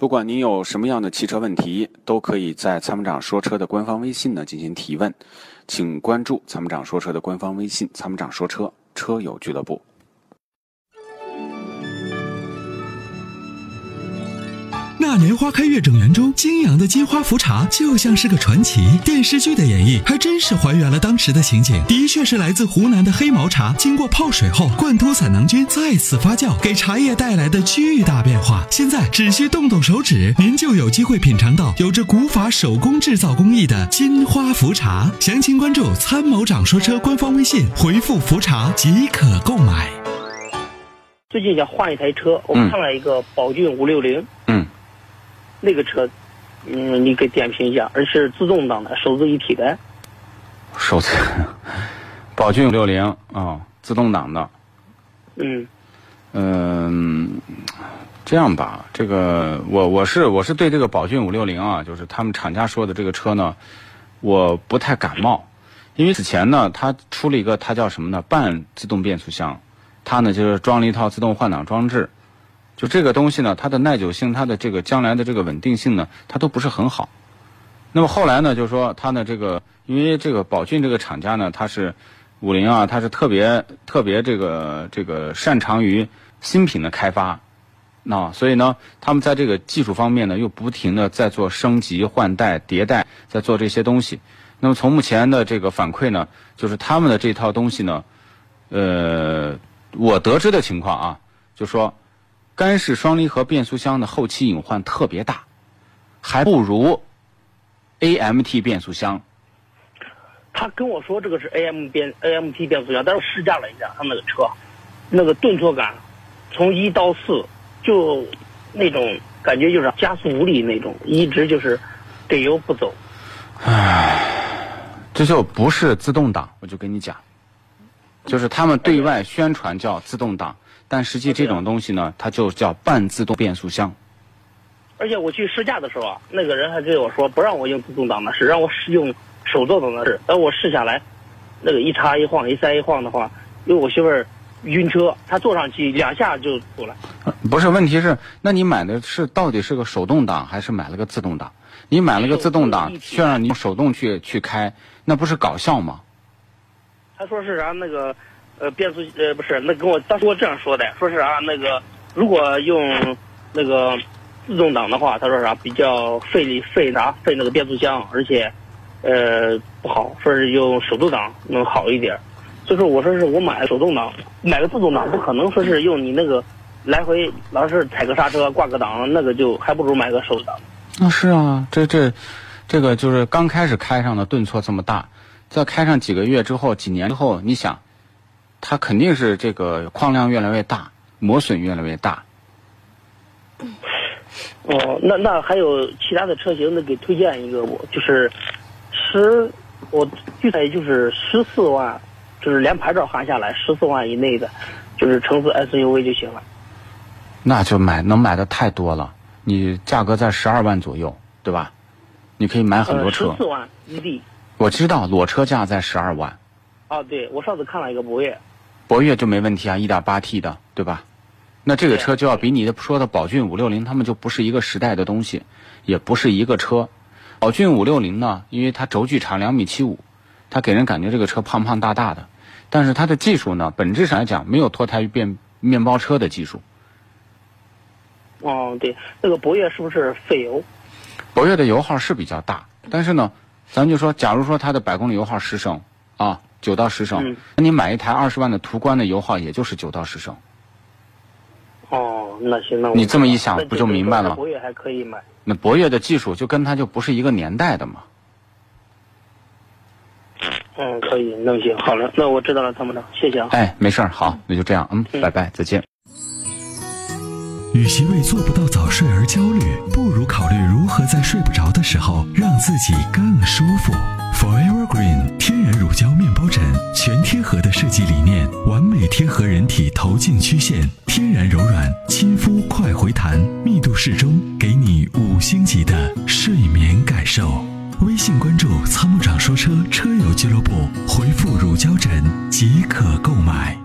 不管您有什么样的汽车问题，都可以在参谋长说车的官方微信呢进行提问，请关注参谋长说车的官方微信“参谋长说车车友俱乐部”。那年花开月正圆中，泾阳的金花茯茶就像是个传奇。电视剧的演绎还真是还原了当时的情景，的确是来自湖南的黑毛茶，经过泡水后，灌脱散囊菌，再次发酵，给茶叶带来的巨大变化。现在只需动动手指，您就有机会品尝到有着古法手工制造工艺的金花茯茶。详情关注参谋长说车官方微信，回复“茯茶”即可购买。最近想换一台车，我看了一个宝骏五六零。嗯。那个车，嗯，你给点评一下，而且是自动挡的，手自一体的。手自，宝骏五六零啊，自动挡的。嗯。嗯，这样吧，这个我我是我是对这个宝骏五六零啊，就是他们厂家说的这个车呢，我不太感冒，因为此前呢，它出了一个它叫什么呢？半自动变速箱，它呢就是装了一套自动换挡装置。就这个东西呢，它的耐久性，它的这个将来的这个稳定性呢，它都不是很好。那么后来呢，就是说它的这个，因为这个宝骏这个厂家呢，它是五菱啊，它是特别特别这个这个擅长于新品的开发，那所以呢，他们在这个技术方面呢，又不停的在做升级换代迭代，在做这些东西。那么从目前的这个反馈呢，就是他们的这套东西呢，呃，我得知的情况啊，就说。干式双离合变速箱的后期隐患特别大，还不如 AMT 变速箱。他跟我说这个是 AM 变 AMT 变速箱，但是试驾了一下他那个车，那个顿挫感从一到四就那种感觉就是加速无力那种，一直就是给油不走。唉，这就不是自动挡，我就跟你讲，就是他们对外宣传叫自动挡。但实际这种东西呢，它就叫半自动变速箱。而且我去试驾的时候啊，那个人还跟我说不让我用自动挡的，是让我使用手动挡的。是，但我试下来，那个一插一晃一塞一晃的话，因为我媳妇儿晕车，她坐上去两下就走了。不是，问题是，那你买的是到底是个手动挡还是买了个自动挡？你买了个自动挡，却让你用手动去去开，那不是搞笑吗？他说是啥那个。呃，变速呃不是，那跟我当时我这样说的，说是啥那个如果用那个自动挡的话，他说啥比较费力费啥费那个变速箱，而且呃不好，说是用手动挡能好一点。所以说我说是我买手动挡，买个自动挡不可能说是用你那个来回老是踩个刹车挂个档，那个就还不如买个手挡。那是啊，这这这个就是刚开始开上的顿挫这么大，再开上几个月之后，几年之后，你想。它肯定是这个矿量越来越大，磨损越来越大。哦，那那还有其他的车型，那给推荐一个，我就是十，我具体就是十四万，就是连牌照含下来十四万以内的，就是城市 SUV 就行了。那就买能买的太多了，你价格在十二万左右，对吧？你可以买很多车。十四万一地。我知道裸车价在十二万。啊，对，我上次看了一个博越。博越就没问题啊，一点八 T 的，对吧？那这个车就要比你的说的宝骏五六零，他们就不是一个时代的东西，也不是一个车。宝骏五六零呢，因为它轴距长两米七五，它给人感觉这个车胖胖大大的，但是它的技术呢，本质上来讲没有脱胎于变面包车的技术。哦，对，那个博越是不是费油？博越的油耗是比较大，但是呢，咱就说，假如说它的百公里油耗十升啊。九到十升，那你买一台二十万的途观的油耗也就是九到十升。哦，那行，那你这么一想，不就明白了吗？博越还可以买。那博越的技术就跟它就不是一个年代的嘛。嗯，可以，那行，好了，那我知道了，参谋长，谢谢啊。哎，没事儿，好，那就这样，嗯，拜拜，再见。与其为做不到早睡而焦虑，不如考虑如何在睡不着的时候让自己更舒服。Forever Green 天完美贴合人体头颈曲线，天然柔软，亲肤快回弹，密度适中，给你五星级的睡眠感受。微信关注“参谋长说车”车友俱乐部，回复“乳胶枕”即可购买。